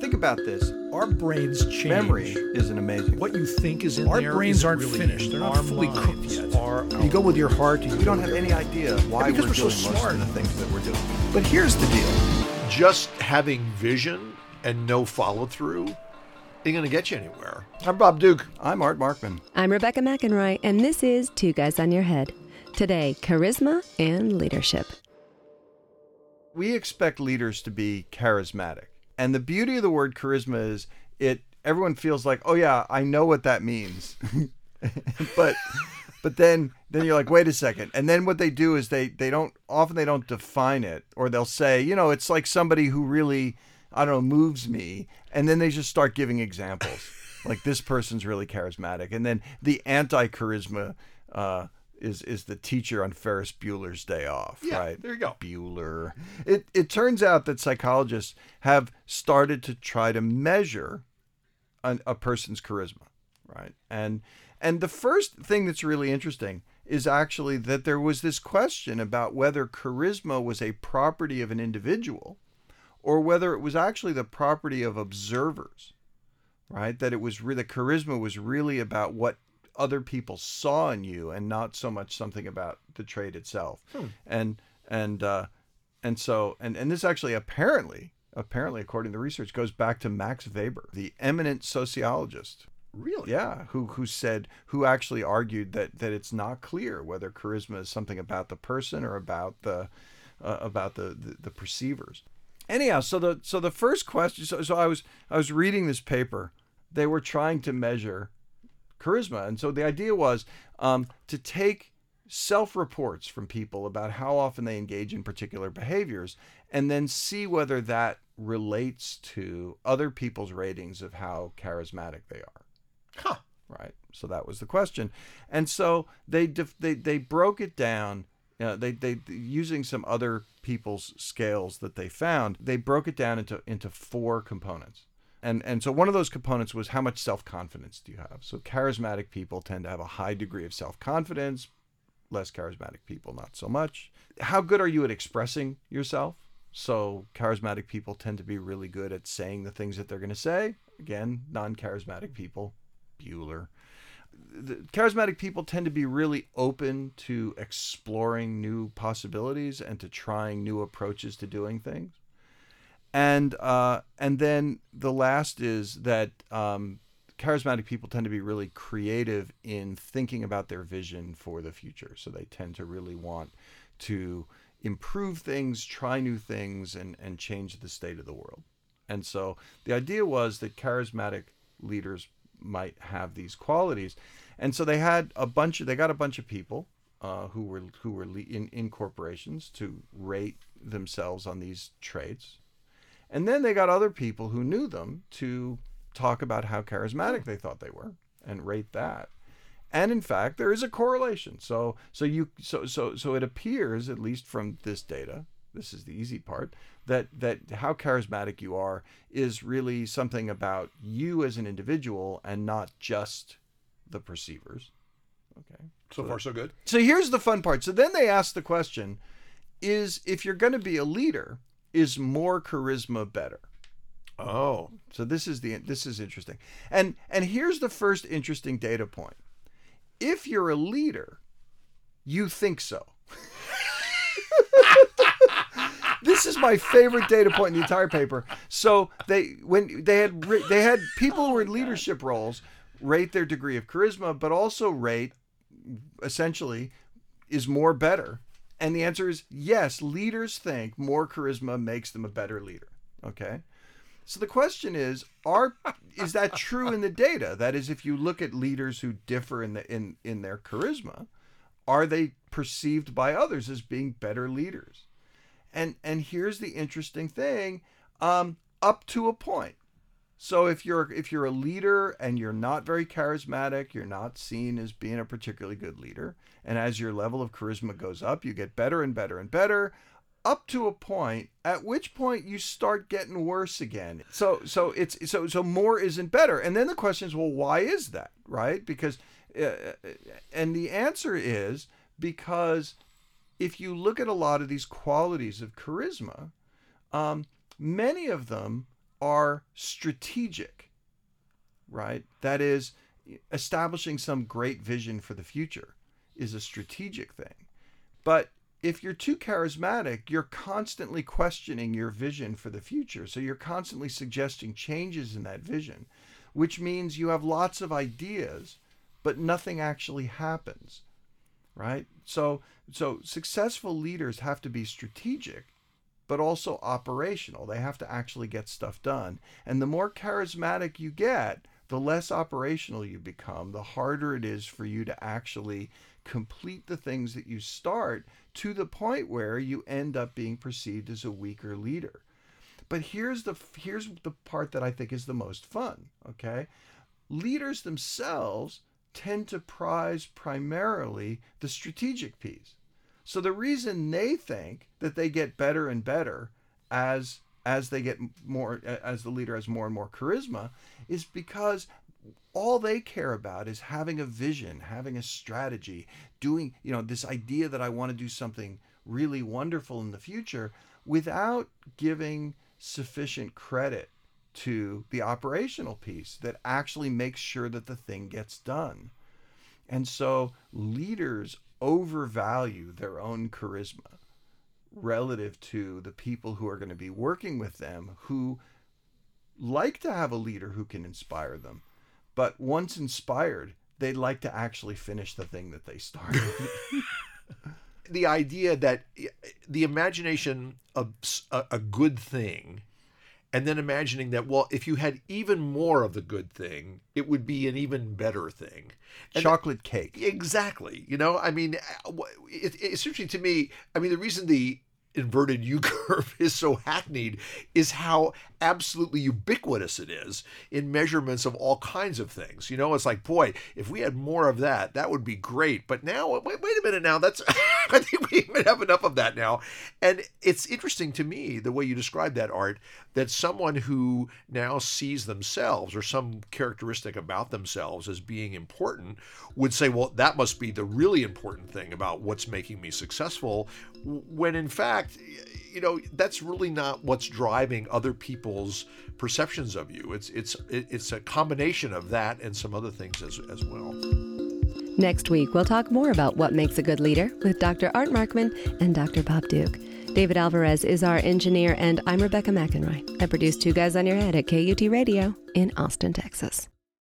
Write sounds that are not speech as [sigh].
Think about this. Our brains change. Memory is an amazing. What you think is in Our there brains is aren't really finished. They're not fully cooked minds yet. Are, you go with your heart. You we don't have any idea why because we're, we're so doing most smart. of the things that we're doing. But here's the deal. Just having vision and no follow through ain't gonna get you anywhere. I'm Bob Duke. I'm Art Markman. I'm Rebecca McInroy, and this is Two Guys on Your Head. Today, charisma and leadership. We expect leaders to be charismatic. And the beauty of the word charisma is it everyone feels like, "Oh yeah, I know what that means." [laughs] but but then then you're like, "Wait a second. And then what they do is they they don't often they don't define it or they'll say, "You know, it's like somebody who really I don't know, moves me." And then they just start giving examples. like this person's really charismatic. And then the anti-charisma uh is is the teacher on Ferris Bueller's Day Off, Yeah, right? there you go. Bueller. It it turns out that psychologists have started to try to measure an, a person's charisma, right? And and the first thing that's really interesting is actually that there was this question about whether charisma was a property of an individual or whether it was actually the property of observers, right? That it was really charisma was really about what other people saw in you and not so much something about the trade itself. And and uh, and so and and this actually apparently apparently according to the research goes back to Max Weber, the eminent sociologist. Really? Yeah, who who said who actually argued that that it's not clear whether charisma is something about the person or about the uh, about the, the the perceivers. Anyhow, so the so the first question so, so I was I was reading this paper. They were trying to measure charisma, and so the idea was um, to take self-reports from people about how often they engage in particular behaviors, and then see whether that relates to other people's ratings of how charismatic they are Huh. right? So that was the question, and so they def- they they broke it down. Uh, they they using some other people's scales that they found. They broke it down into into four components, and and so one of those components was how much self confidence do you have? So charismatic people tend to have a high degree of self confidence. Less charismatic people, not so much. How good are you at expressing yourself? So charismatic people tend to be really good at saying the things that they're going to say. Again, non-charismatic people Bueller. The charismatic people tend to be really open to exploring new possibilities and to trying new approaches to doing things. And uh, and then the last is that um, charismatic people tend to be really creative in thinking about their vision for the future. So they tend to really want to improve things, try new things, and and change the state of the world. And so the idea was that charismatic leaders might have these qualities, and so they had a bunch of they got a bunch of people uh, who were who were in in corporations to rate themselves on these traits, and then they got other people who knew them to talk about how charismatic they thought they were and rate that. And in fact, there is a correlation. So so you so so so it appears at least from this data this is the easy part that that how charismatic you are is really something about you as an individual and not just the perceivers okay So far, so good. so here's the fun part so then they ask the question is if you're going to be a leader is more charisma better. Oh, so this is the this is interesting. And and here's the first interesting data point. If you're a leader you think so. [laughs] This is my favorite data point in the entire paper. So they when they had they had people who were in oh leadership roles rate their degree of charisma, but also rate essentially is more better. And the answer is yes. Leaders think more charisma makes them a better leader. Okay. So the question is, are is that true in the data? That is, if you look at leaders who differ in the in in their charisma, are they perceived by others as being better leaders? And and here's the interesting thing, um, up to a point. So if you're if you're a leader and you're not very charismatic, you're not seen as being a particularly good leader, and as your level of charisma goes up, you get better and better and better up to a point at which point you start getting worse again. So so it's so so more isn't better. And then the question is well why is that right? Because uh, and the answer is because if you look at a lot of these qualities of charisma um, many of them are strategic, right? That is, establishing some great vision for the future is a strategic thing. But if you're too charismatic, you're constantly questioning your vision for the future. So you're constantly suggesting changes in that vision, which means you have lots of ideas, but nothing actually happens. Right? So so successful leaders have to be strategic, but also operational. They have to actually get stuff done. And the more charismatic you get, the less operational you become, the harder it is for you to actually complete the things that you start to the point where you end up being perceived as a weaker leader. But here's the here's the part that I think is the most fun, okay? Leaders themselves tend to prize primarily the strategic piece. So the reason they think that they get better and better as as they get more as the leader has more and more charisma is because all they care about is having a vision, having a strategy, doing, you know, this idea that I want to do something really wonderful in the future without giving sufficient credit to the operational piece that actually makes sure that the thing gets done. And so leaders overvalue their own charisma relative to the people who are going to be working with them who like to have a leader who can inspire them but once inspired, they'd like to actually finish the thing that they started. [laughs] [laughs] the idea that eh, the imagination of a, a good thing and then imagining that well if you had even more of the good thing it would be an even better thing. And chocolate cake. Exactly you know i mean uh, it, it's interesting to me i mean the reason the inverted U [laughs] curve is so hackneyed is how absolutely ubiquitous it is in measurements of all kinds of things. You know, it's like, boy, if we had more of that, that would be great. But now, wait, wait a minute now, that's, [laughs] I think we even have enough of that now. And it's interesting to me, the way you describe that art, that someone who now sees themselves or some characteristic about themselves as being important would say, well, that must be the really important thing about what's making me successful. When in fact, you know, that's really not what's driving other people's perceptions of you. It's it's it's a combination of that and some other things as as well. Next week, we'll talk more about what makes a good leader with Dr. Art Markman and Dr. Bob Duke. David Alvarez is our engineer, and I'm Rebecca McInroy. I produce Two Guys on Your Head at KUT Radio in Austin, Texas.